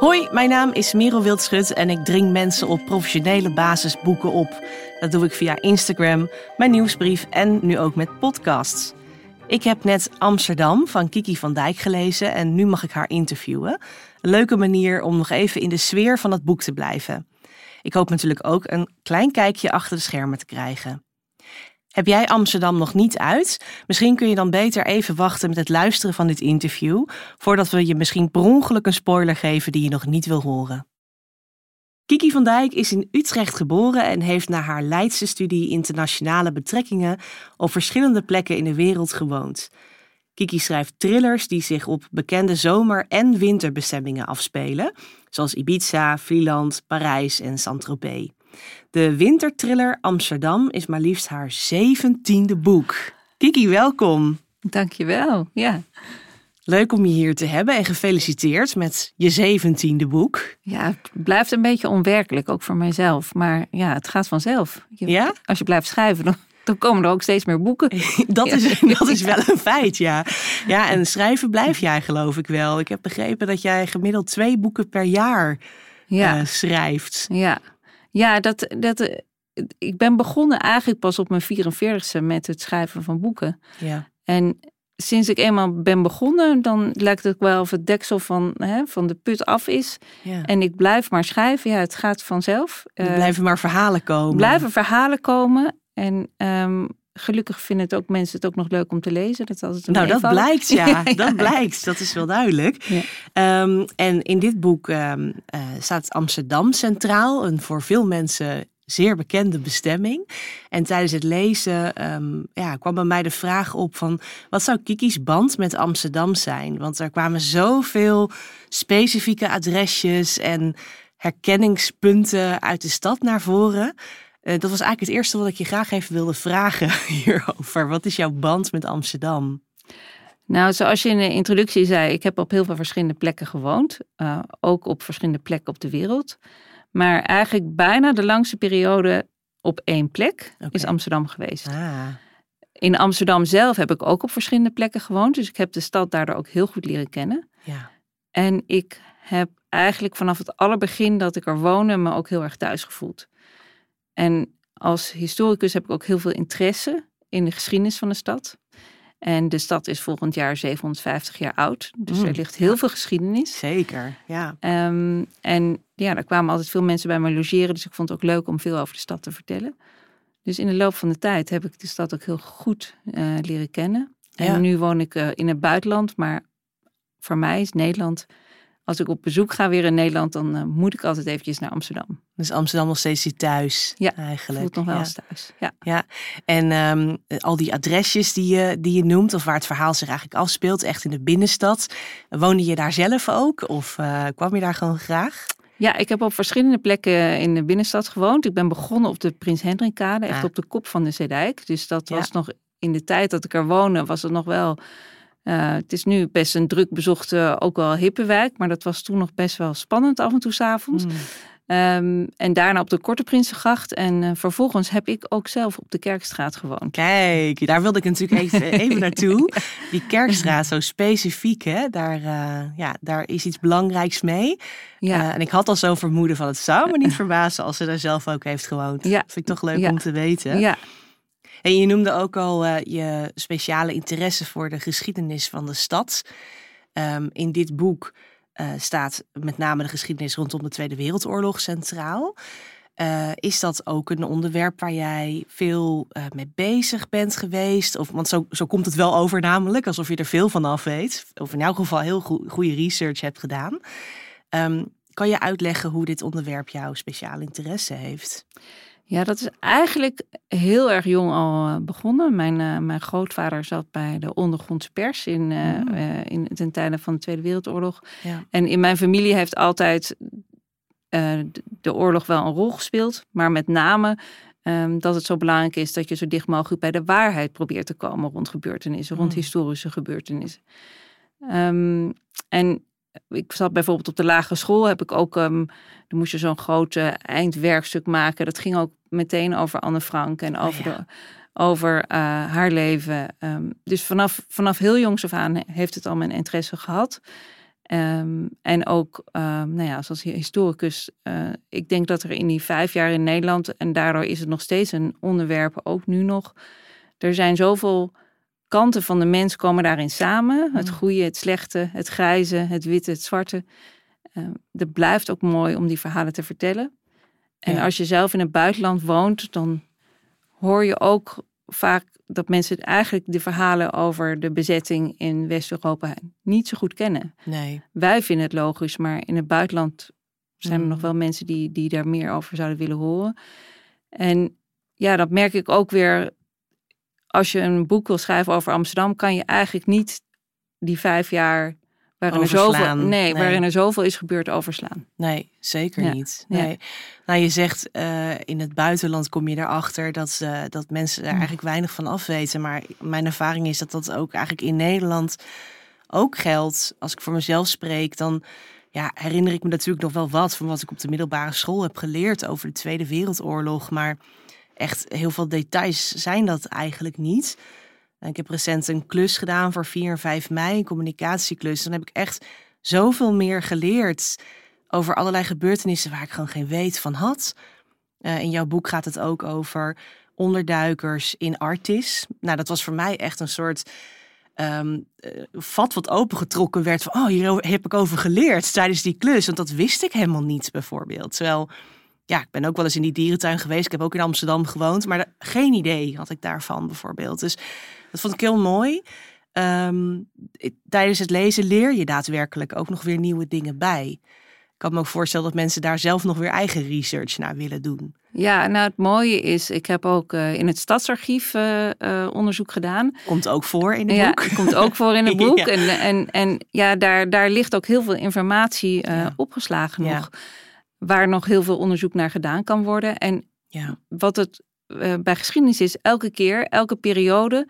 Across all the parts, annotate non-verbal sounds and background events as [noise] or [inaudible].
Hoi, mijn naam is Merel Wildschut en ik dring mensen op professionele basis boeken op. Dat doe ik via Instagram, mijn nieuwsbrief en nu ook met podcasts. Ik heb net Amsterdam van Kiki van Dijk gelezen en nu mag ik haar interviewen. Een leuke manier om nog even in de sfeer van het boek te blijven. Ik hoop natuurlijk ook een klein kijkje achter de schermen te krijgen. Heb jij Amsterdam nog niet uit? Misschien kun je dan beter even wachten met het luisteren van dit interview, voordat we je misschien per ongeluk een spoiler geven die je nog niet wil horen. Kiki van Dijk is in Utrecht geboren en heeft na haar Leidse studie internationale betrekkingen op verschillende plekken in de wereld gewoond. Kiki schrijft thrillers die zich op bekende zomer- en winterbestemmingen afspelen, zoals Ibiza, Vlieland, Parijs en Saint-Tropez. De wintertriller Amsterdam is maar liefst haar zeventiende boek. Kiki, welkom. Dankjewel, ja. Leuk om je hier te hebben en gefeliciteerd met je zeventiende boek. Ja, het blijft een beetje onwerkelijk, ook voor mijzelf. Maar ja, het gaat vanzelf. Je, Ja? Als je blijft schrijven, dan, dan komen er ook steeds meer boeken. [laughs] Dat, is, dat is wel een feit, ja. Ja, en schrijven blijf jij geloof ik wel. Ik heb begrepen dat jij gemiddeld twee boeken per jaar Ja, eh, schrijft. ja. Ja dat, dat, eh, ik ben begonnen eigenlijk pas op mijn 44ste met het schrijven van boeken. Ja. En sinds ik eenmaal ben begonnen, dan lijkt het wel of het deksel van, hè, van de put af is. ja. En ik blijf maar schrijven. Ja, het gaat vanzelf. Er Eh, blijven maar verhalen komen. blijven verhalen komen. En ehm, gelukkig vinden het ook mensen het ook nog leuk om te lezen. Dat is altijd een Nou, dat blijkt, [laughs] ja. Dat blijkt. Dat is wel duidelijk. Ja. Ehm, en in dit boek ehm, eh, staat Amsterdam centraal. Een voor veel mensen zeer bekende bestemming. En tijdens het lezen ehm, ja, kwam bij mij de vraag op van... wat zou Kiki's band met Amsterdam zijn? Want er kwamen zoveel specifieke adresjes en herkenningspunten uit de stad naar voren... Eh, dat was eigenlijk het eerste wat ik je graag even wilde vragen [laughs] hierover. Wat is jouw band met Amsterdam? Nou, zoals je in de introductie zei, ik heb op heel veel verschillende plekken gewoond. eh, ook op verschillende plekken op de wereld. Maar eigenlijk bijna de langste periode op één plek is Amsterdam geweest. Ah, In Amsterdam zelf heb ik ook op verschillende plekken gewoond. Dus ik heb de stad daardoor ook heel goed leren kennen. ja. En ik heb eigenlijk vanaf het allerbegin dat ik er woonde me ook heel erg thuis gevoeld. En als historicus heb ik ook heel veel interesse in de geschiedenis van de stad. En de stad is volgend jaar 750 jaar oud. Dus Mm, er ligt heel veel geschiedenis. Zeker, ja. Ehm, en ja, daar kwamen altijd veel mensen bij me logeren. Dus ik vond het ook leuk om veel over de stad te vertellen. Dus in de loop van de tijd heb ik de stad ook heel goed eh, leren kennen. En Ja. nu woon ik eh, in het buitenland. Maar voor mij is Nederland... Als ik op bezoek ga weer in Nederland, dan eh, moet ik altijd eventjes naar Amsterdam. Dus Amsterdam nog steeds je thuis Ja, eigenlijk. Voelt nog wel ja. eens thuis. Ja. Ja, en ehm, al die adresjes die je, die je noemt, of waar het verhaal zich eigenlijk afspeelt, echt in de binnenstad. Woonde je daar zelf ook? Of eh, kwam je daar gewoon graag? ja, ik heb op verschillende plekken in de binnenstad gewoond. Ik ben begonnen op de Prins Hendrikkade, echt Ah. op de kop van de Zeedijk. Dus dat was nog in de tijd dat ik er woonde, was het nog wel... eh, het is nu best een druk bezochte, ook wel hippe wijk. Maar dat was toen nog best wel spannend af en toe s'avonds. Ehm en daarna op de Korte Prinsengracht. En eh, vervolgens heb ik ook zelf op de Kerkstraat gewoond. Kijk, daar wilde ik natuurlijk [laughs] even, even naartoe. Die kerkstraat, zo specifiek, hè? Daar, eh, ja, daar is iets belangrijks mee. Ja, en ik had al zo'n vermoeden van het zou me niet [laughs] verbazen als ze daar zelf ook heeft gewoond. Ja. Vind ik toch leuk Ja. om te weten. ja. En je noemde ook al eh, je speciale interesse voor de geschiedenis van de stad. Ehm, in dit boek eh, staat met name de geschiedenis rondom de Tweede Wereldoorlog centraal. Eh, is dat ook een onderwerp waar jij veel mee bezig bent geweest? Of, want zo, zo komt het wel over, namelijk alsof je er veel van af weet. Of in elk geval heel goe- goede research hebt gedaan. Ehm, kan je uitleggen hoe dit onderwerp jouw speciale interesse heeft? Ja, dat is eigenlijk heel erg jong al eh, begonnen. Mijn, eh, mijn grootvader zat bij de ondergrondse pers in, Mm. eh, in, ten tijde van de Tweede Wereldoorlog. Ja. En in mijn familie heeft altijd de- oorlog wel een rol gespeeld. Maar met name ehm, dat het zo belangrijk is dat je zo dicht mogelijk bij de waarheid probeert te komen rond gebeurtenissen, rond Mm. historische gebeurtenissen. Ehm, en ik zat bijvoorbeeld op de lagere school, heb ik ook, ehm, dan moest je zo'n groot eindwerkstuk maken. Dat ging ook meteen over Anne Frank en Oh over, ja. de, over eh, haar leven. Ehm, dus vanaf, vanaf heel jongs af aan heeft het al mijn interesse gehad. Ehm, en ook, um, nou ja, zoals historicus, uh, ik denk dat er in die vijf jaar in Nederland, en daardoor is het nog steeds een onderwerp, ook nu nog, er zijn zoveel kanten van de mens komen daarin samen. Het goede, het slechte, het grijze, het witte, het zwarte. Uh, het blijft ook mooi om die verhalen te vertellen. En als je zelf in het buitenland woont, dan hoor je ook vaak dat mensen eigenlijk de verhalen over de bezetting in West-Europa niet zo goed kennen. Nee. Wij vinden het logisch, maar in het buitenland zijn er nog mm. wel mensen die, die daar meer over zouden willen horen. En ja, dat merk ik ook weer. Als je een boek wil schrijven over Amsterdam, kan je eigenlijk niet die vijf jaar Waarin er, zoveel, nee, waarin er zoveel is gebeurd overslaan. Nee, zeker niet. Nee. Nou, je zegt uh, in het buitenland kom je erachter dat, uh, dat mensen er eigenlijk weinig van afweten. Maar mijn ervaring is dat dat ook eigenlijk in Nederland ook geldt. Als ik voor mezelf spreek, dan ja, herinner ik me natuurlijk nog wel wat van wat ik op de middelbare school heb geleerd over de Tweede Wereldoorlog. Maar echt heel veel details zijn dat eigenlijk niet. Ik heb recent een klus gedaan voor 4 en 5 mei, een communicatieklus. Dan heb ik echt zoveel meer geleerd over allerlei gebeurtenissen waar ik gewoon geen weet van had. Uh, in jouw boek gaat het ook over onderduikers in Artis. Nou, dat was voor mij echt een soort um, vat wat opengetrokken werd van, oh, hier heb ik over geleerd tijdens die klus. Want dat wist ik helemaal niet, bijvoorbeeld. Terwijl, ja, ik ben ook wel eens in die dierentuin geweest. Ik heb ook in Amsterdam gewoond, maar geen idee had ik daarvan, bijvoorbeeld. Dus dat vond ik heel mooi. Ehm, tijdens het lezen leer je daadwerkelijk ook nog weer nieuwe dingen bij. Ik kan me ook voorstellen dat mensen daar zelf nog weer eigen research naar willen doen. Ja, nou het mooie is, ik heb ook uh, in het stadsarchief uh, uh, onderzoek gedaan. Komt ook voor in het ja, boek. Komt ook voor in het [laughs] boek. ja. En, en, en ja, daar, daar ligt ook heel veel informatie ja. opgeslagen nog. Waar nog heel veel onderzoek naar gedaan kan worden. En wat het bij geschiedenis is, elke keer, elke periode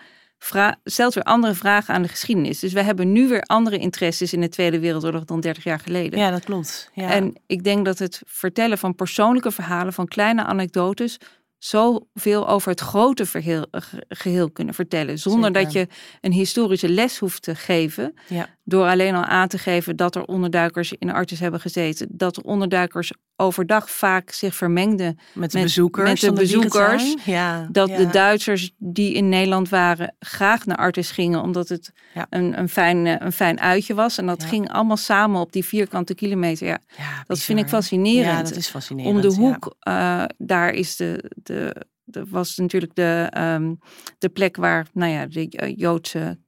stelt weer andere vragen aan de geschiedenis. Dus we hebben nu weer andere interesses in de Tweede Wereldoorlog dan 30 jaar geleden. Ja, dat klopt. Ja. En ik denk dat het vertellen van persoonlijke verhalen, van kleine anekdotes, zoveel over het grote geheel, geheel kunnen vertellen. Zonder dat je een historische les hoeft te geven. Ja. Door alleen al aan te geven dat er onderduikers in Artis hebben gezeten. Dat de onderduikers overdag vaak zich vermengden met de bezoekers. Met de bezoekers. Ja, dat de Duitsers die in Nederland waren graag naar Artis gingen. Omdat het een, een, fijn, eh, een fijn uitje was. En dat ging allemaal samen op die vierkante kilometer. Ja, dat vind ik fascinerend. Ja, dat is fascinerend. Om de hoek, uh, daar is de, de dat was natuurlijk de, um, de plek waar nou ja, de Joodse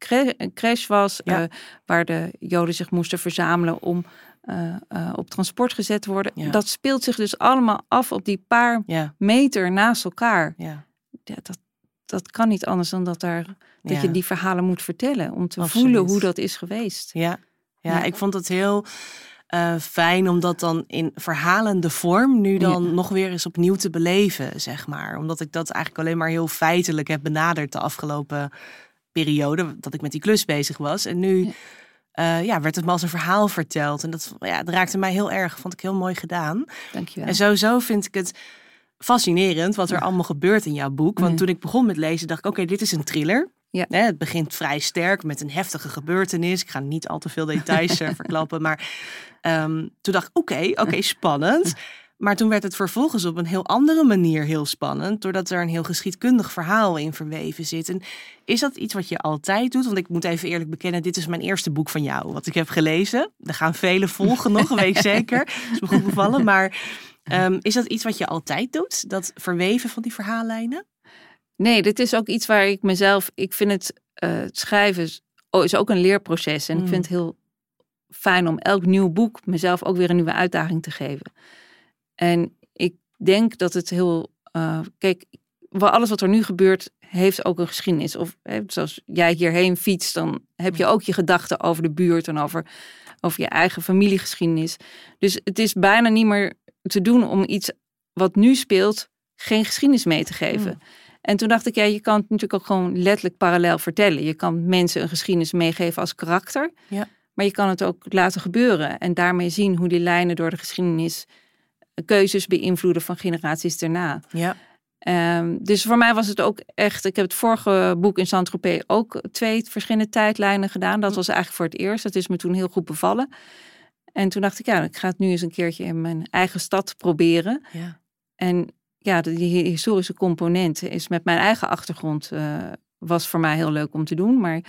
crash was, ja. uh, waar de Joden zich moesten verzamelen om uh, uh, op transport gezet te worden. Ja. Dat speelt zich dus allemaal af op die paar ja. meter naast elkaar. Ja. dat, dat kan niet anders dan dat, daar, dat je die verhalen moet vertellen. Om te Absoluut. voelen hoe dat is geweest. Ja, ja, ik vond het heel uh, fijn om dat dan in verhalende vorm nu dan nog weer eens opnieuw te beleven, zeg maar. Omdat ik dat eigenlijk alleen maar heel feitelijk heb benaderd de afgelopen periode dat ik met die klus bezig was. En nu ja. Uh, ja werd het me als een verhaal verteld. En dat, ja, dat raakte mij heel erg. Vond ik heel mooi gedaan. Dankjewel. En sowieso vind ik het fascinerend wat er allemaal gebeurt in jouw boek. Want toen ik begon met lezen dacht ik, oké, dit is een thriller. Ja. het begint vrij sterk met een heftige gebeurtenis. Ik ga niet al te veel details eh, [laughs] verklappen. Maar um, toen dacht ik, oké, oké, spannend. [laughs] Maar toen werd het vervolgens op een heel andere manier heel spannend. Doordat er een heel geschiedkundig verhaal in verweven zit. En is dat iets wat je altijd doet? Want ik moet even eerlijk bekennen, dit is mijn eerste boek van jou. Wat ik heb gelezen. Er gaan vele volgen nog, [laughs] een week zeker. Dat is me goed bevallen. Maar um, is dat iets wat je altijd doet? Dat verweven van die verhaallijnen? Nee, dit is ook iets waar ik mezelf. Ik vind het uh, schrijven oh, is ook een leerproces. En ik vind mm. het heel fijn om elk nieuw boek mezelf ook weer een nieuwe uitdaging te geven. En ik denk dat het heel. Uh, kijk, alles wat er nu gebeurt, heeft ook een geschiedenis. Of hè, zoals jij hierheen fietst, dan heb je ook je gedachten over de buurt en over, over je eigen familiegeschiedenis. Dus het is bijna niet meer te doen om iets wat nu speelt, geen geschiedenis mee te geven. Mm. En toen dacht ik, ja, je kan het natuurlijk ook gewoon letterlijk parallel vertellen. Je kan mensen een geschiedenis meegeven als karakter. Ja. Maar je kan het ook laten gebeuren. En daarmee zien hoe die lijnen door de geschiedenis keuzes beïnvloeden van generaties daarna. Ja. Ehm, dus voor mij was het ook echt. Ik heb het vorige boek in Saint-Tropez ook twee verschillende tijdlijnen gedaan. Dat was eigenlijk voor het eerst. Dat is me toen heel goed bevallen. En toen dacht ik, ja, ik ga het nu eens een keertje in mijn eigen stad proberen. Ja. En ja, die historische component is met mijn eigen achtergrond. Uh, was voor mij heel leuk om te doen. Maar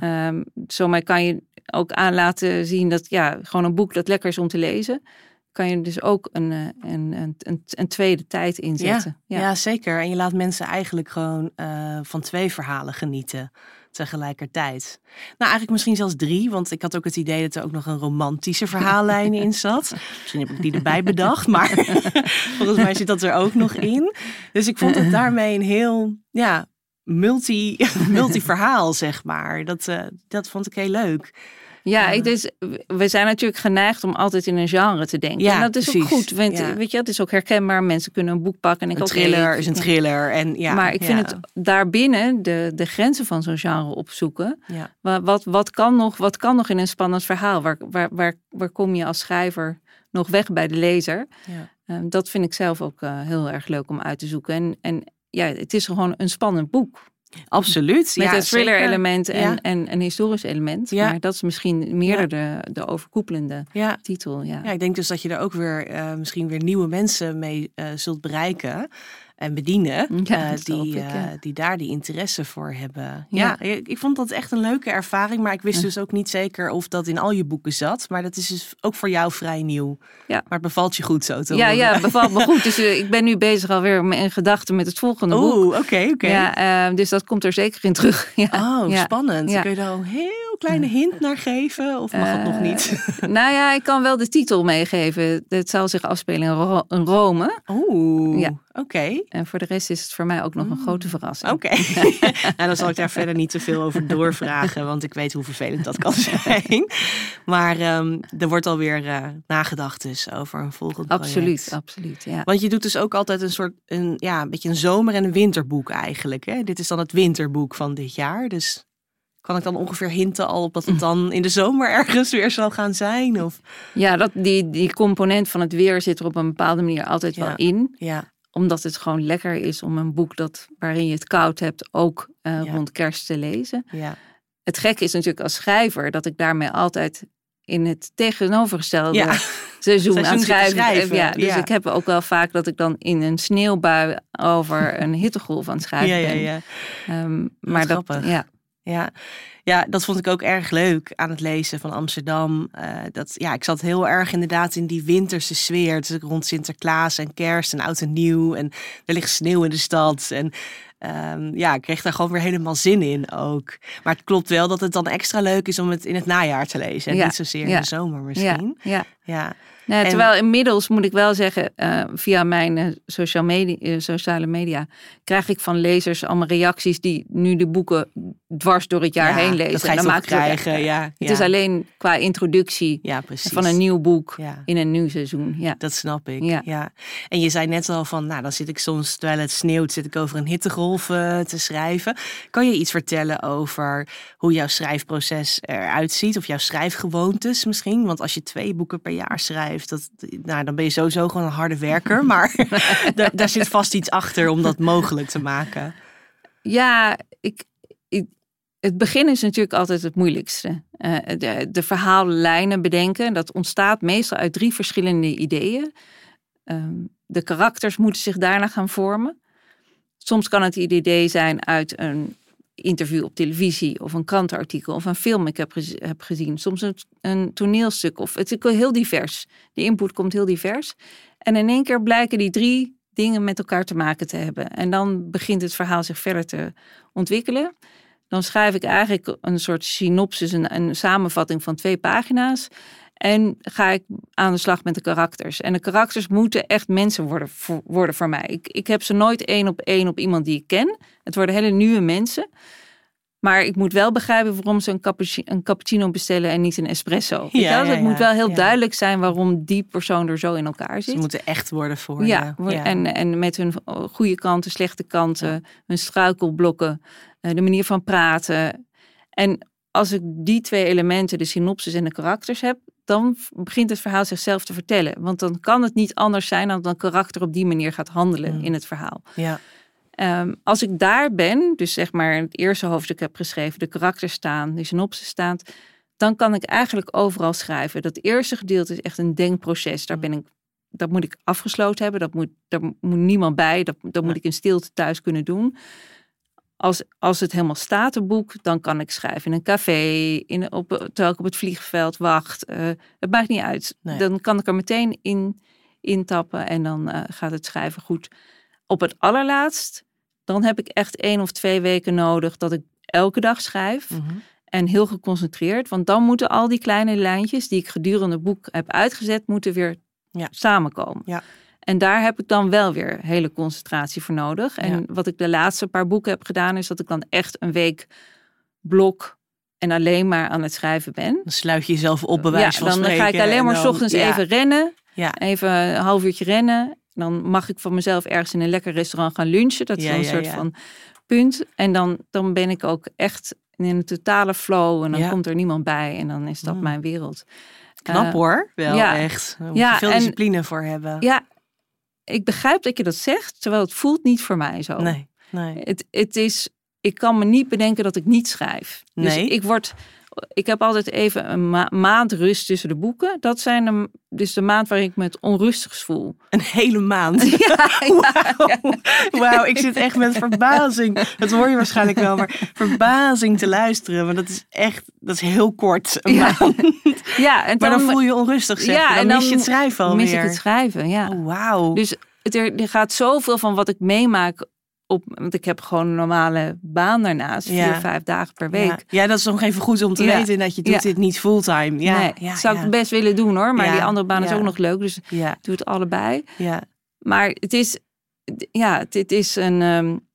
ja. um, zo mij kan je ook aan laten zien dat ja, gewoon een boek dat lekker is om te lezen kan je dus ook een, eh, een, een, een, een tweede tijd inzetten. Ja, ja. zeker. En je laat mensen eigenlijk gewoon uh, van twee verhalen genieten tegelijkertijd. Nou, eigenlijk misschien zelfs drie, want ik had ook het idee dat er ook nog een romantische [laughs] verhaallijn in zat. Misschien heb ik die erbij bedacht, maar [laughs] volgens mij zit dat er ook nog in. Dus ik vond het [laughs] daarmee een heel, ja, multi, multi verhaal, zeg maar. Dat, uh, dat vond ik heel leuk. Ja, ik, dus, we zijn natuurlijk geneigd om altijd in een genre te denken. Ja, en dat is precies. ook goed. Want, ja. Weet je, het is ook herkenbaar. Mensen kunnen een boek pakken. En een ik thriller is een thriller. En, ja, maar ik vind het daarbinnen de, de grenzen van zo'n genre opzoeken. Wat, wat, wat, kan nog, wat kan nog in een spannend verhaal? Waar, waar, waar, waar kom je als schrijver nog weg bij de lezer? Um, dat vind ik zelf ook uh, heel erg leuk om uit te zoeken. En, en ja, het is gewoon een spannend boek. Absoluut. Met ja, een thriller-element en, ja. en een historisch element. Ja. Maar dat is misschien meer de, de overkoepelende titel. Ja. ja, ik denk dus dat je er ook weer uh, misschien weer nieuwe mensen mee uh, zult bereiken en bedienen. Ja, uh, die, ik, ja. uh, die daar die interesse voor hebben. Ja. ja. ik vond dat echt een leuke ervaring. Maar ik wist dus ook niet zeker of dat in al je boeken zat. Maar dat is dus ook voor jou vrij nieuw. Ja. Maar het bevalt je goed zo te Ja, ja het bevalt me goed. [laughs] Dus uh, ik ben nu bezig alweer in gedachten met het volgende Oeh, boek. oké, oké. Okay. Ja, dus dat komt er zeker in terug. [laughs] Ja. Oh, spannend. Kun je daar heel kleine hint naar geven? Of mag het nog niet? [laughs] nou ja, ik kan wel de titel meegeven. Het zal zich afspelen in, Ro in Rome. Oeh, ja. oké. Okay. En voor de rest is het voor mij ook nog een grote verrassing. Oké. Okay. [laughs] nou, dan zal ik daar verder niet te veel over doorvragen, want ik weet hoe vervelend dat kan zijn. Maar um, er wordt alweer uh, nagedacht dus over een volgend project. Absoluut, absoluut. Ja. Want je doet dus ook altijd een soort, een, ja, een beetje een zomer- en een winterboek eigenlijk. Hè? Dit is dan het winterboek van dit jaar, dus kan ik dan ongeveer hinten al op dat het dan in de zomer [laughs] ergens weer zal gaan zijn? Of? Ja, dat, die, die component van het weer zit er op een bepaalde manier altijd ja. wel in. Ja omdat het gewoon lekker is om een boek dat, waarin je het koud hebt ook uh, ja. rond kerst te lezen. Ja. Het gekke is natuurlijk als schrijver dat ik daarmee altijd in het tegenovergestelde ja. [laughs] seizoen, aan het schrijven. schrijven. Ja, dus ik heb ook wel vaak dat ik dan in een sneeuwbui over [laughs] een hittegolf aan het schrijven ben. Ja, um, maar dat, ja. Ja. ja, dat vond ik ook erg leuk aan het lezen van Amsterdam. Uh, dat, ja, ik zat heel erg inderdaad in die winterse sfeer. Dus rond Sinterklaas en kerst en oud en nieuw. En er ligt sneeuw in de stad. En um, ja, ik kreeg daar gewoon weer helemaal zin in ook. Maar het klopt wel dat het dan extra leuk is om het in het najaar te lezen. En ja. niet zozeer ja. in de zomer misschien. Ja, ja. Nou, terwijl inmiddels moet ik wel zeggen, uh, via mijn uh, social media, sociale media krijg ik van lezers allemaal reacties die nu de boeken dwars door het jaar ja, heen lezen. Dat ga je en dan krijgen, het, ja, Het is alleen qua introductie ja, van een nieuw boek in een nieuw seizoen. Ja. Dat snap ik. Ja. En je zei net al van, nou dan zit ik soms, terwijl het sneeuwt, zit ik over een hittegolf te schrijven. Kan je iets vertellen over hoe jouw schrijfproces eruit ziet? Of jouw schrijfgewoontes misschien? Want als je twee boeken per jaar schrijft, dat, nou, dan ben je sowieso gewoon een harde werker. [laughs] Maar [laughs] daar, daar, zit vast iets achter om dat mogelijk te maken. Ja, ik, ik, het begin is natuurlijk altijd het moeilijkste. Uh, de, de verhaallijnen bedenken, dat ontstaat meestal uit drie verschillende ideeën. Um, de karakters moeten zich daarna gaan vormen. Soms kan het idee zijn uit een interview op televisie of een krantenartikel of een film ik heb, heb gezien. Soms een, een, toneelstuk of het is heel divers. De input komt heel divers. En in één keer blijken die drie dingen met elkaar te maken te hebben. En dan begint het verhaal zich verder te ontwikkelen. Dan schrijf ik eigenlijk een soort synopsis, een, een samenvatting van twee pagina's. En ga ik aan de slag met de karakters. En de karakters moeten echt mensen worden voor, worden voor mij. Ik, ik heb ze nooit één op één op iemand die ik ken. Het worden hele nieuwe mensen. Maar ik moet wel begrijpen waarom ze een cappuccino, een cappuccino bestellen en niet een espresso. Ja, ja, het moet wel heel duidelijk zijn waarom die persoon er zo in elkaar zit. Ze moeten echt worden voor ja, je. En, en met hun goede kanten, slechte kanten, hun struikelblokken, de manier van praten. En als ik die twee elementen, de synopsis en de karakters heb, dan begint het verhaal zichzelf te vertellen. Want dan kan het niet anders zijn dan dat een karakter op die manier gaat handelen Mm. in het verhaal. Ja. Ehm, als ik daar ben, dus zeg maar het eerste hoofdstuk heb geschreven, de karakters staan, de synopsis staat, dan kan ik eigenlijk overal schrijven. Dat eerste gedeelte is echt een denkproces. Daar ben ik, dat moet ik afgesloten hebben. Dat moet, daar moet niemand bij. Dat, dat moet ik in stilte thuis kunnen doen. Als, als het helemaal staat, een boek, dan kan ik schrijven in een café, in, op, terwijl ik op het vliegveld wacht. Uh, het maakt niet uit. Dan kan ik er meteen in intappen en dan uh, gaat het schrijven goed. Op het allerlaatst, dan heb ik echt één of twee weken nodig dat ik elke dag schrijf. Mhm. En heel geconcentreerd, want dan moeten al die kleine lijntjes die ik gedurende het boek heb uitgezet, moeten weer ja. samenkomen. Ja. En daar heb ik dan wel weer hele concentratie voor nodig. En wat ik de laatste paar boeken heb gedaan, is dat ik dan echt een week blok en alleen maar aan het schrijven ben. Dan sluit je jezelf op bewijs ja, dan ga ik alleen maar s ochtends even rennen. Ja. Even een half uurtje rennen. Dan mag ik van mezelf ergens in een lekker restaurant gaan lunchen. Dat is dan een soort van punt. En dan, dan ben ik ook echt in een totale flow. En dan komt er niemand bij. En dan is dat mm. mijn wereld. Knap uh, hoor. Wel ja. echt. Daar moet ja, veel discipline voor hebben. Ja, ik begrijp dat je dat zegt. Terwijl het voelt niet voor mij zo. Nee, nee. Het, het is, ik kan me niet bedenken dat ik niet schrijf. Dus nee. ik word ik heb altijd even een maand rust tussen de boeken. Dat zijn de, dus de maand waarin ik me het onrustigst voel. Een hele maand? [laughs] Ja, Wauw, wow, ik zit echt met verbazing. Dat hoor je waarschijnlijk wel, maar verbazing te luisteren. Want dat is echt, dat is heel kort, een ja. maand. Ja, en dan, maar dan voel je onrustig, zeg. Ja, en dan mis je het schrijven alweer. mis ik het schrijven, ja. Oh, wauw. Dus er, er gaat zoveel van wat ik meemaak op, want ik heb gewoon een normale baan daarnaast, vier, vijf dagen per week. Ja, dat is nog even goed om te weten dat je doet dit niet fulltime. Ja, nee, ja, zou ik best willen doen hoor, maar die andere baan is ook nog leuk, dus ja. doe het allebei. Ja. Maar het is, ja, het, is een, um,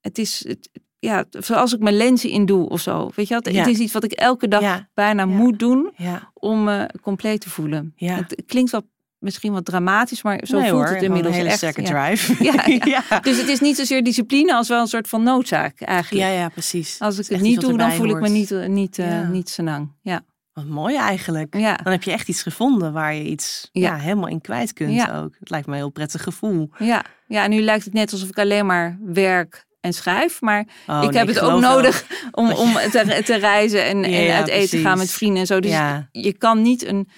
het is, het, ja, zoals ik mijn lenzen in doe of zo, weet je wat? Het is iets wat ik elke dag bijna moet doen om me compleet te voelen. Het klinkt wat misschien wat dramatisch, maar zo voelt het inmiddels een hele sterke drive. [laughs] [laughs] Ja, ja, Dus het is niet zozeer discipline als wel een soort van noodzaak eigenlijk. Ja, ja, precies. Als ik het niet doe, dan voel ik me niet, uh, niet, uh, niet zo lang. Ja. Wat mooi eigenlijk. Ja. Dan heb je echt iets gevonden waar je iets ja. helemaal in kwijt kunt ook. Het lijkt me een heel prettig gevoel. Ja. ja, en nu lijkt het net alsof ik alleen maar werk en schrijf. Maar oh, ik heb het ook nodig om, om [laughs] te, te reizen en, en uit eten te gaan met vrienden en zo. Dus je kan niet een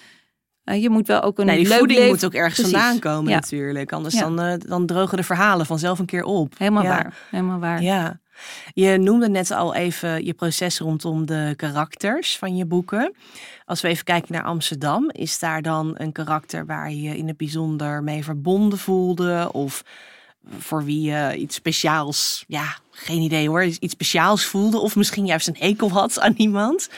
uh, je moet wel ook een nee, die leuk voeding leven... moet ook ergens vandaan komen natuurlijk. Anders dan, uh, dan drogen de verhalen vanzelf een keer op. Helemaal waar. Helemaal waar. Ja. Je noemde net al even je proces rondom de karakters van je boeken. Als we even kijken naar Amsterdam, is daar dan een karakter waar je je in het bijzonder mee verbonden voelde? Of voor wie je iets speciaals, ja, geen idee hoor, iets speciaals voelde? Of misschien juist een hekel had aan iemand?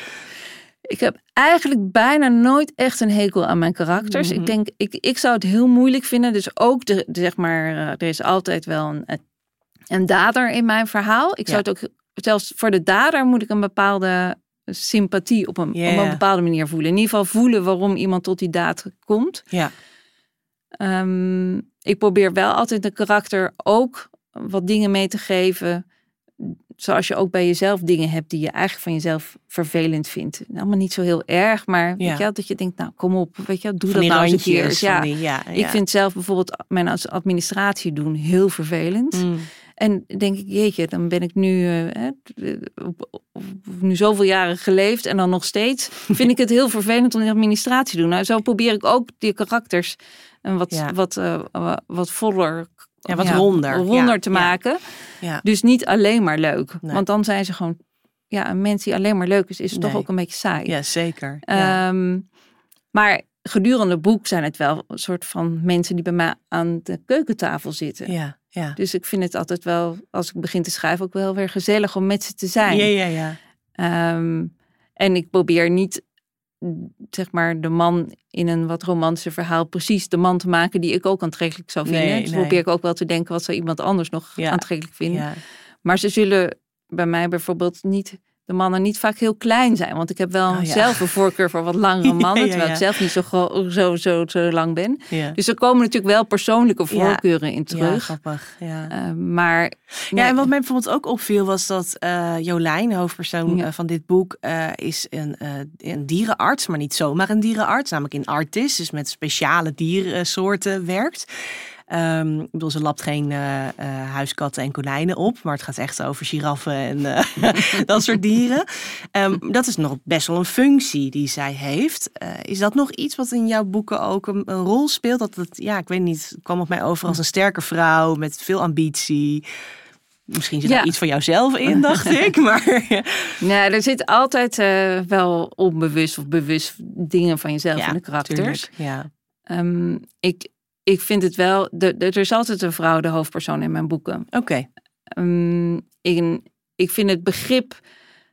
Ik heb eigenlijk bijna nooit echt een hekel aan mijn karakters. Ik mhm. denk, ik, ik zou het heel moeilijk vinden. Dus ook, de, zeg maar, eh, er is altijd wel een, een dader in mijn verhaal. Ik zou het ook, zelfs voor de dader moet ik een bepaalde sympathie op een, op een bepaalde manier voelen. In ieder geval voelen waarom iemand tot die daad komt. Ja. Ehm, ik probeer wel altijd de karakter ook wat dingen mee te geven zoals je ook bij jezelf dingen hebt die je eigenlijk van jezelf vervelend vindt. Allemaal niet zo heel erg, maar weet je, dat je denkt, nou kom op, weet je, doe dat nou eens een keer. Ja, ja, Ik vind zelf bijvoorbeeld mijn administratie doen heel vervelend. Mm. En denk ik, jeetje, dan ben ik nu, uh, nu zoveel jaren geleefd en dan nog steeds [laughs] vind ik het heel vervelend om die administratie te doen. Nou, zo probeer ik ook die karakters een wat, wat, uh, wat voller ja, wat ronder. Ronder te maken. Ja. Dus niet alleen maar leuk. Want dan zijn ze gewoon... Ja, een mens die alleen maar leuk is, is toch ook een beetje saai. Ja, zeker. Um, maar gedurende het boek zijn het wel een soort van mensen die bij mij aan de keukentafel zitten. Ja, ja. Dus ik vind het altijd wel, als ik begin te schrijven, ook wel weer gezellig om met ze te zijn. Ja, ja, ja. Um, en ik probeer niet zeg maar, de man in een wat romantische verhaal precies de man te maken die ik ook aantrekkelijk zou vinden. Nee, dus probeer ik ook wel te denken wat zou iemand anders nog aantrekkelijk vinden. Ja. Maar ze zullen bij mij bijvoorbeeld niet de mannen niet vaak heel klein zijn. Want ik heb wel oh, zelf een voorkeur voor wat [laughs] langere mannen. terwijl ik zelf niet zo, zo, zo, zo lang ben. Dus er komen natuurlijk wel persoonlijke voorkeuren in terug. Ja, grappig. Ja. Uh, maar... Ja, en wat mij bijvoorbeeld ook opviel was dat uh, Jolijn, hoofdpersoon uh, van dit boek, is een, een dierenarts. Maar niet zomaar een dierenarts. Namelijk in artis, dus met speciale diersoorten werkt. Um, ik bedoel, ze lapt geen uh, huiskatten en konijnen op, maar het gaat echt over giraffen en uh, [laughs] dat soort dieren. Um, dat is nog best wel een functie die zij heeft. is dat nog iets wat in jouw boeken ook een, een, rol speelt? Dat het, ja, ik weet niet, kwam op mij over als een sterke vrouw met veel ambitie. Misschien zit er iets van jouzelf in, [laughs] dacht ik. Maar... [laughs] nee, er zit altijd wel onbewust of bewust dingen van jezelf in de karakters. Tuurlijk, ja. Um, ik, ik vind het wel. De, er is altijd een vrouw de hoofdpersoon in mijn boeken. Oké. Okay. Um, ik, ik vind het begrip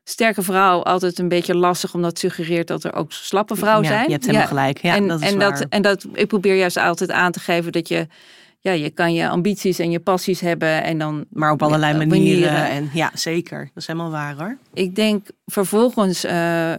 sterke vrouw altijd een beetje lastig, omdat het suggereert dat er ook slappe vrouwen zijn. Je hebt helemaal gelijk. Ja, en dat is en, waar. dat, en dat ik probeer juist altijd aan te geven dat je. Ja, je kan je ambities en je passies hebben en dan... Maar op allerlei manieren. manieren. En, ja, zeker. Dat is helemaal waar hoor. Ik denk vervolgens uh,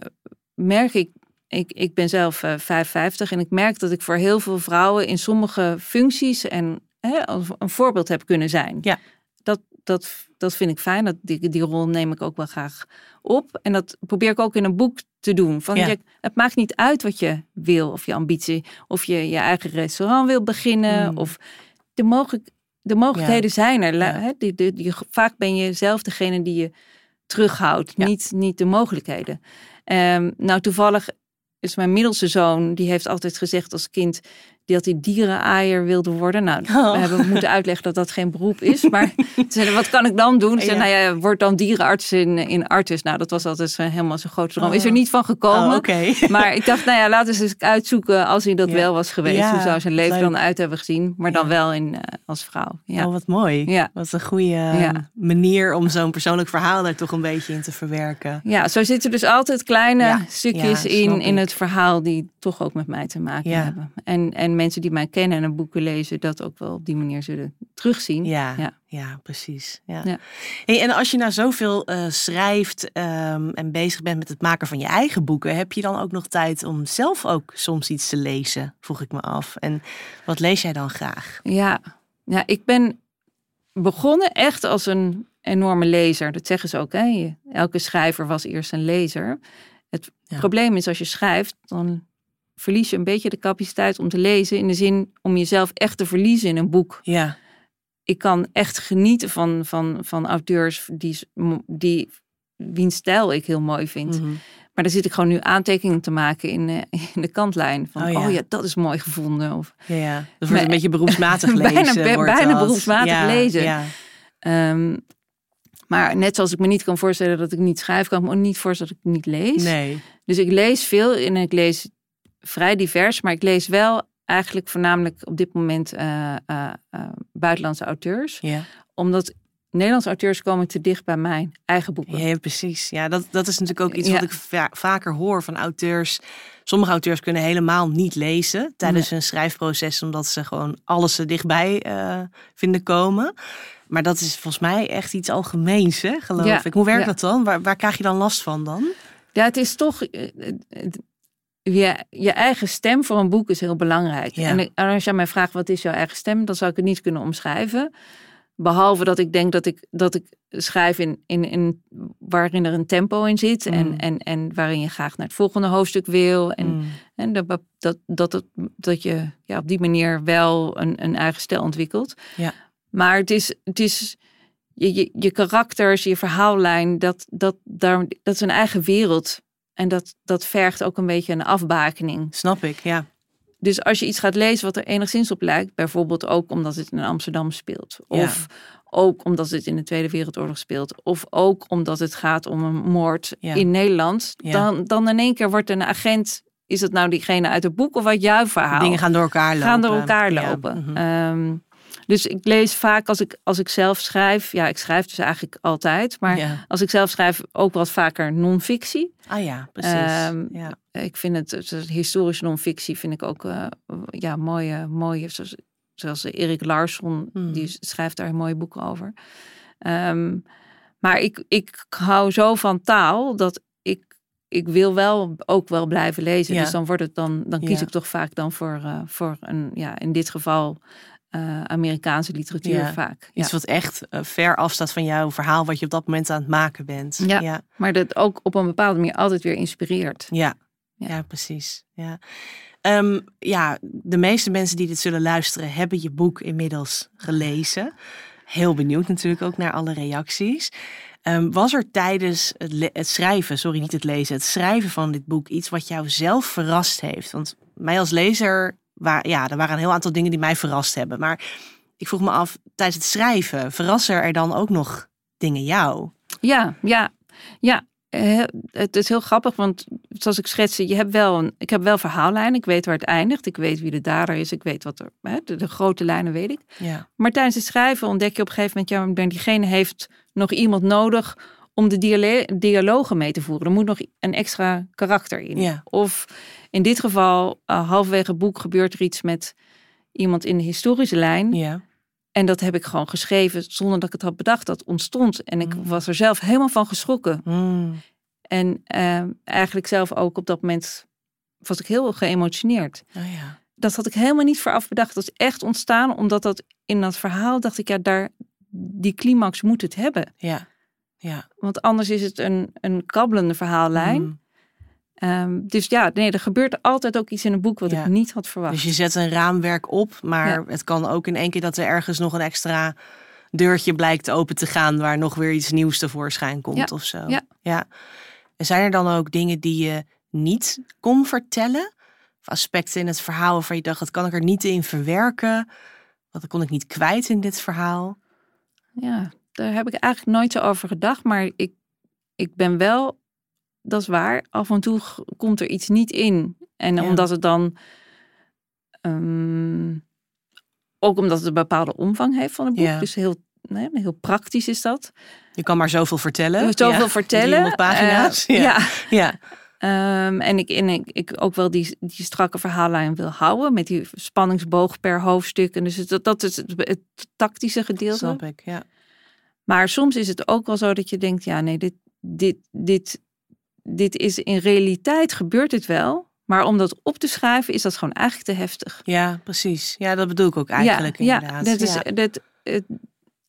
merk ik ik, ik ben zelf uh, eh, 55 en ik merk dat ik voor heel veel vrouwen in sommige functies en hè, een voorbeeld heb kunnen zijn. Ja. Dat, dat, dat vind ik fijn. Dat, die, die rol neem ik ook wel graag op. En dat probeer ik ook in een boek te doen. Van je, het maakt niet uit wat je wil of je ambitie. Of je je eigen restaurant wil beginnen. Mm. Of de, mogelijk, de mogelijkheden zijn er. Hè, die, die, die, vaak ben je zelf degene die je terughoudt. Niet, niet de mogelijkheden. Um, nou, toevallig is mijn middelste zoon, die heeft altijd gezegd als kind dat hij dierenaaier wilde worden. Nou, oh. we hebben moeten uitleggen dat dat geen beroep is. Maar [laughs] zei, wat kan ik dan doen? Ze zei, nou ja, word dan dierenarts in, in Artis. Nou, dat was altijd helemaal zijn grote droom. Is er oh. niet van gekomen. Oh, [laughs] maar ik dacht, nou ja, laten we eens uitzoeken als hij dat wel was geweest. Hoe zou zijn leven dan uit hebben gezien? Maar dan wel in, uh, als vrouw. Ja. Oh, wat mooi. Ja. Wat een goede manier om zo'n persoonlijk verhaal er toch een beetje in te verwerken. Ja, zo zitten dus altijd kleine stukjes in, in het verhaal die toch ook met mij te maken hebben. En, en mensen die mij kennen en een boeken lezen, dat ook wel op die manier zullen terugzien. Ja, ja. ja precies. Ja. ja. Hey, en als je nou zoveel uh, schrijft um, en bezig bent met het maken van je eigen boeken, heb je dan ook nog tijd om zelf ook soms iets te lezen? Vroeg ik me af. En wat lees jij dan graag? Ja, ja ik ben begonnen echt als een enorme lezer. Dat zeggen ze ook. Hè? Elke schrijver was eerst een lezer. Het probleem is als je schrijft, dan verlies je een beetje de capaciteit om te lezen. In de zin om jezelf echt te verliezen in een boek. Ja. Ik kan echt genieten van, van, van auteurs die, die, wiens stijl ik heel mooi vind. Mhm. Maar dan zit ik gewoon nu aantekeningen te maken in, uh, [laughs] in de kantlijn. Van, oh ja. oh ja. dat is mooi gevonden. Of, ja, ja. Dat wordt een beetje beroepsmatig [laughs] lezen. bijna, bijna beroepsmatig lezen. Ja. Um, maar net zoals ik me niet kan voorstellen dat ik niet schrijf, kan ik me ook niet voorstellen dat ik niet lees. Nee. Dus ik lees veel en ik lees vrij divers, maar ik lees wel eigenlijk voornamelijk op dit moment uh, uh, buitenlandse auteurs. Ja. Omdat Nederlandse auteurs komen te dicht bij mijn eigen boeken. Ja, precies. Ja, dat, dat is natuurlijk ook iets wat ik vaker hoor van auteurs. Sommige auteurs kunnen helemaal niet lezen tijdens hun schrijfproces, omdat ze gewoon alles er dichtbij vinden komen. Maar dat is volgens mij echt iets algemeens, hè, geloof ik. Hoe werkt dat dan? Waar, waar krijg je dan last van dan? Ja, het is toch je, je eigen stem voor een boek is heel belangrijk. En als je mij vraagt wat is jouw eigen stem, dan zou ik het niet kunnen omschrijven. Behalve dat ik denk dat ik, dat ik schrijf in, in, in waarin er een tempo in zit. En, mm. en, en waarin je graag naar het volgende hoofdstuk wil. En, mm. en dat, dat, dat, dat, dat je ja, op die manier wel een, een eigen stijl ontwikkelt. Ja. Maar het is, het is je, je, je karakters, je verhaallijn, dat, dat, daar, dat is een eigen wereld en dat, dat vergt ook een beetje een afbakening. Snap ik, ja. Dus als je iets gaat lezen wat er enigszins op lijkt, bijvoorbeeld ook omdat het in Amsterdam speelt, of ook omdat het in de Tweede Wereldoorlog speelt, of ook omdat het gaat om een moord in Nederland, dan, dan in één keer wordt een agent, is het nou diegene uit het boek of uit jouw verhaal? Dingen gaan door elkaar lopen. Gaan door elkaar lopen. Mhm. Ehm, dus ik lees vaak als ik, als ik zelf schrijf, ja, ik schrijf dus eigenlijk altijd, maar als ik zelf schrijf ook wat vaker non-fictie. Ah ja, precies. Um, ja. Ik vind het, het historische non-fictie vind ik ook uh, ja, mooie, mooie zoals, zoals Erik Larsson, hmm. die schrijft daar mooie boeken over. Um, maar ik, ik hou zo van taal dat ik, ik wil wel ook wel blijven lezen. Ja. Dus dan wordt het dan, dan kies ik toch vaak dan voor, uh, voor een, ja, in dit geval uh, Amerikaanse literatuur vaak. Iets wat echt uh, ver afstaat van jouw verhaal wat je op dat moment aan het maken bent. Ja, maar dat ook op een bepaalde manier altijd weer inspireert. Ja, Ja. Ja, precies. Ja. Ehm, ja, de meeste mensen die dit zullen luisteren hebben je boek inmiddels gelezen. Heel benieuwd natuurlijk ook naar alle reacties. Ehm, was er tijdens het, het schrijven, sorry niet het lezen, het schrijven van dit boek iets wat jou zelf verrast heeft? Want mij als lezer, waar, ja, er waren een heel aantal dingen die mij verrast hebben. Maar ik vroeg me af, tijdens het schrijven, verrassen er dan ook nog dingen jou? Ja, ja, ja. Eh, Het is heel grappig, want zoals ik schetste, je hebt wel een, ik heb wel verhaallijn. Ik weet waar het eindigt. Ik weet wie de dader is. Ik weet wat er, hè, de, de grote lijnen weet ik. Ja. Maar tijdens het schrijven ontdek je op een gegeven moment, ja, diegene heeft nog iemand nodig om de dialogen mee te voeren. Er moet nog een extra karakter in. Ja. Of in dit geval, uh, halverwege het boek gebeurt er iets met iemand in de historische lijn. Ja. En dat heb ik gewoon geschreven zonder dat ik het had bedacht. Dat ontstond. En ik Mm. was er zelf helemaal van geschrokken. Mm. En eh, eigenlijk zelf ook op dat moment was ik heel geëmotioneerd. Oh ja. Dat had ik helemaal niet vooraf bedacht. Dat is echt ontstaan omdat dat in dat verhaal dacht ik, ja, daar, die climax moet het hebben. Ja. Ja. Want anders is het een, een kabbelende verhaallijn. Mm. Ehm, dus ja, nee, er gebeurt altijd ook iets in een boek wat Ja. ik niet had verwacht. Dus je zet een raamwerk op, maar Ja. het kan ook in één keer dat er ergens nog een extra deurtje blijkt open te gaan waar nog weer iets nieuws tevoorschijn komt Ja. of zo. Ja. En zijn er dan ook dingen die je niet kon vertellen? Of aspecten in het verhaal waarvan je dacht, dat kan ik er niet in verwerken? Wat kon ik niet kwijt in dit verhaal? Ja, daar heb ik eigenlijk nooit zo over gedacht. Maar ik, ik ben wel, dat is waar, af en toe komt er iets niet in. En Ja. omdat het dan, ehm, ook omdat het een bepaalde omvang heeft van het boek. Ja. Dus heel, nee, heel praktisch is dat. Je kan maar zoveel vertellen. Je moet zoveel Ja, [laughs] vertellen. 300 pagina's. Eh, ja. ja. Ehm, en ik, en ik, ik ook wel die, die strakke verhaallijn wil houden. Met die spanningsboog per hoofdstuk. En dus dat, dat is het, het tactische gedeelte. snap ik. Ja. Maar soms is het ook wel zo dat je denkt, ja nee, dit, dit, dit, dit is in realiteit gebeurt het wel. Maar om dat op te schrijven is dat gewoon eigenlijk te heftig. ja, precies. Ja, dat bedoel ik ook eigenlijk ja, inderdaad. Ja, dat is, ja. dat, het,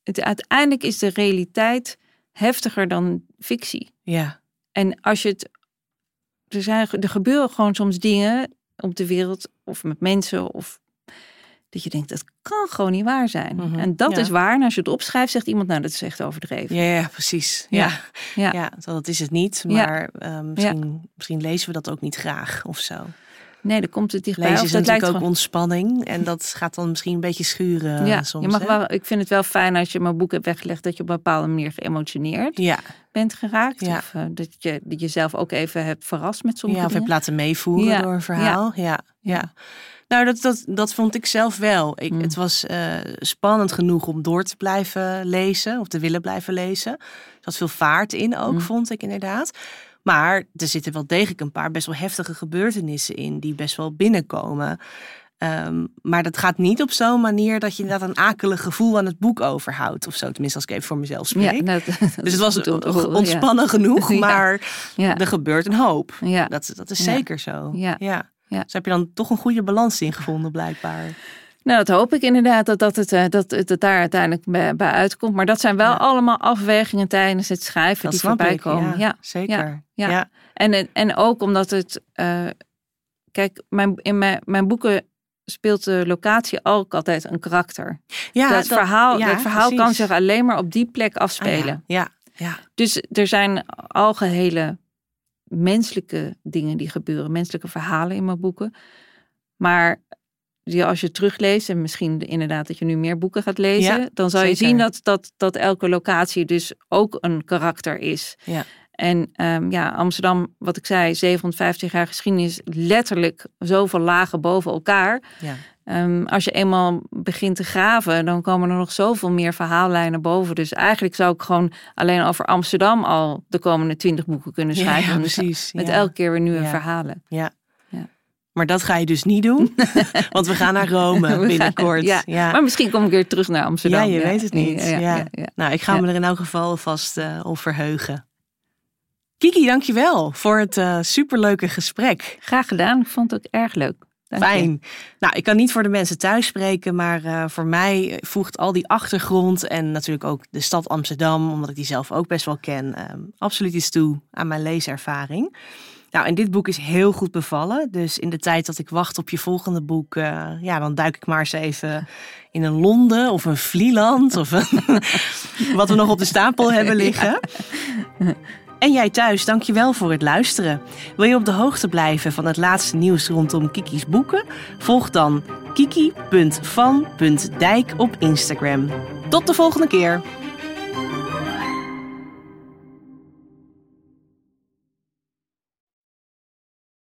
het, uiteindelijk is de realiteit heftiger dan fictie. ja. En als je het. Er, zijn, er gebeuren gewoon soms dingen op de wereld of met mensen. Of dat je denkt, dat kan gewoon niet waar zijn. Mhm, En dat ja. is waar. En als je het opschrijft, zegt iemand, nou, dat is echt overdreven. Ja, ja, precies. Ja. Ja. Ja. Dat is het niet. Maar eh, misschien, misschien lezen we dat ook niet graag of zo. Nee, dan komt het dichtbij. Lezen is dat natuurlijk lijkt ook gewoon- ontspanning. En dat gaat dan misschien een beetje schuren ja, soms. je mag hè? wel, ik vind het wel fijn als je mijn boek hebt weggelegd dat je op een bepaalde manier geëmotioneerd Ja, bent geraakt. Ja. Of eh, dat je jezelf ook even hebt verrast met sommige ja of heb dingen. laten meevoeren door een verhaal. Ja, ja. Nou, dat, dat, dat vond ik zelf wel. Ik, Mm. Het was eh, spannend genoeg om door te blijven lezen. Of te willen blijven lezen. Er zat veel vaart in ook, Mm. vond ik inderdaad. Maar er zitten wel degelijk een paar best wel heftige gebeurtenissen in. Die best wel binnenkomen. Ehm, maar dat gaat niet op zo'n manier dat je inderdaad een akelig gevoel aan het boek overhoudt. Of zo, tenminste als ik even voor mezelf spreek. Ja, dat, [laughs] dat dus het was ja. ontspannen genoeg, [laughs] maar Ja. er gebeurt een hoop. Dat, dat is zeker zo. Ja. Ja. Dus heb je dan toch een goede balans in gevonden, blijkbaar. Nou, dat hoop ik inderdaad dat, dat, het, eh, dat het daar uiteindelijk bij, bij uitkomt. Maar dat zijn wel Ja. allemaal afwegingen tijdens het schrijven Dat die voorbij ik. komen. Ja, Ja. zeker. ja. Ja. En, en- en ook omdat het. eh, kijk, mijn, in mijn, mijn boeken speelt de locatie ook altijd een karakter. Ja, dat, verhaal, dat verhaal kan zich alleen maar op die plek Ah, afspelen. ja. Ja, ja. Dus er zijn algehele menselijke dingen die gebeuren, menselijke verhalen in mijn boeken. Maar die als je terugleest, en misschien inderdaad dat je nu meer boeken gaat lezen, Ja, dan zal je zien dat, dat, dat elke locatie dus ook een karakter is. Ja. En ehm, ja, Amsterdam, wat ik zei, 750 jaar geschiedenis, letterlijk zoveel lagen boven elkaar. ja. Ehm, als je eenmaal begint te graven, dan komen er nog zoveel meer verhaallijnen boven. Dus eigenlijk zou ik gewoon alleen over Amsterdam al de komende twintig boeken kunnen schrijven. ja, precies. Met ja. elke keer weer nieuwe Ja. verhalen. Ja. Ja. Maar dat ga je dus niet doen, [laughs] want we gaan naar Rome gaan- binnenkort. ja. Maar misschien kom ik weer terug naar Amsterdam. Ja, je weet het niet. Ja. Nou, ik ga me er in elk geval vast eh op verheugen. Kiki, dankjewel voor het eh, superleuke gesprek. Graag gedaan. Ik vond het ook erg leuk. Dank je. Fijn. Nou, ik kan niet voor de mensen thuis spreken, maar eh, voor mij voegt al die achtergrond en natuurlijk ook de stad Amsterdam, omdat ik die zelf ook best wel ken, ehm, absoluut iets toe aan mijn leeservaring. Nou, en dit boek is heel goed bevallen. Dus in de tijd dat ik wacht op je volgende boek, uh, ja, dan duik ik maar eens even in een Londen of een Vlieland of een, [laughs] [laughs] wat we nog op de stapel hebben liggen. En jij thuis, dankjewel voor het luisteren. Wil je op de hoogte blijven van het laatste nieuws rondom Kiki's boeken? Volg dan kiki.van.dijk op Instagram. Tot de volgende keer!